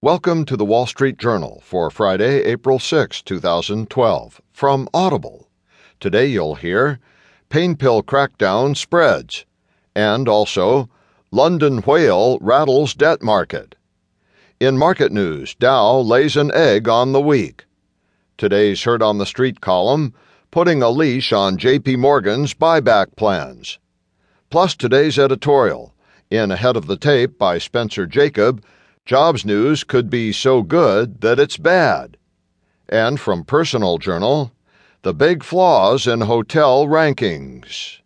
Welcome to the Wall Street Journal for Friday, April 6, 2012, from Audible. Today you'll hear Pain Pill Crackdown Spreads, and also London Whale Rattles Debt Market. In market news, Dow lays an egg on the week. Today's Heard on the Street column, putting a leash on JP Morgan's buyback plans. Plus today's editorial, in Ahead of the Tape by Spencer Jakab, Jobs news could be so good that it's bad. And from Personal Journal, the big flaws in hotel rankings.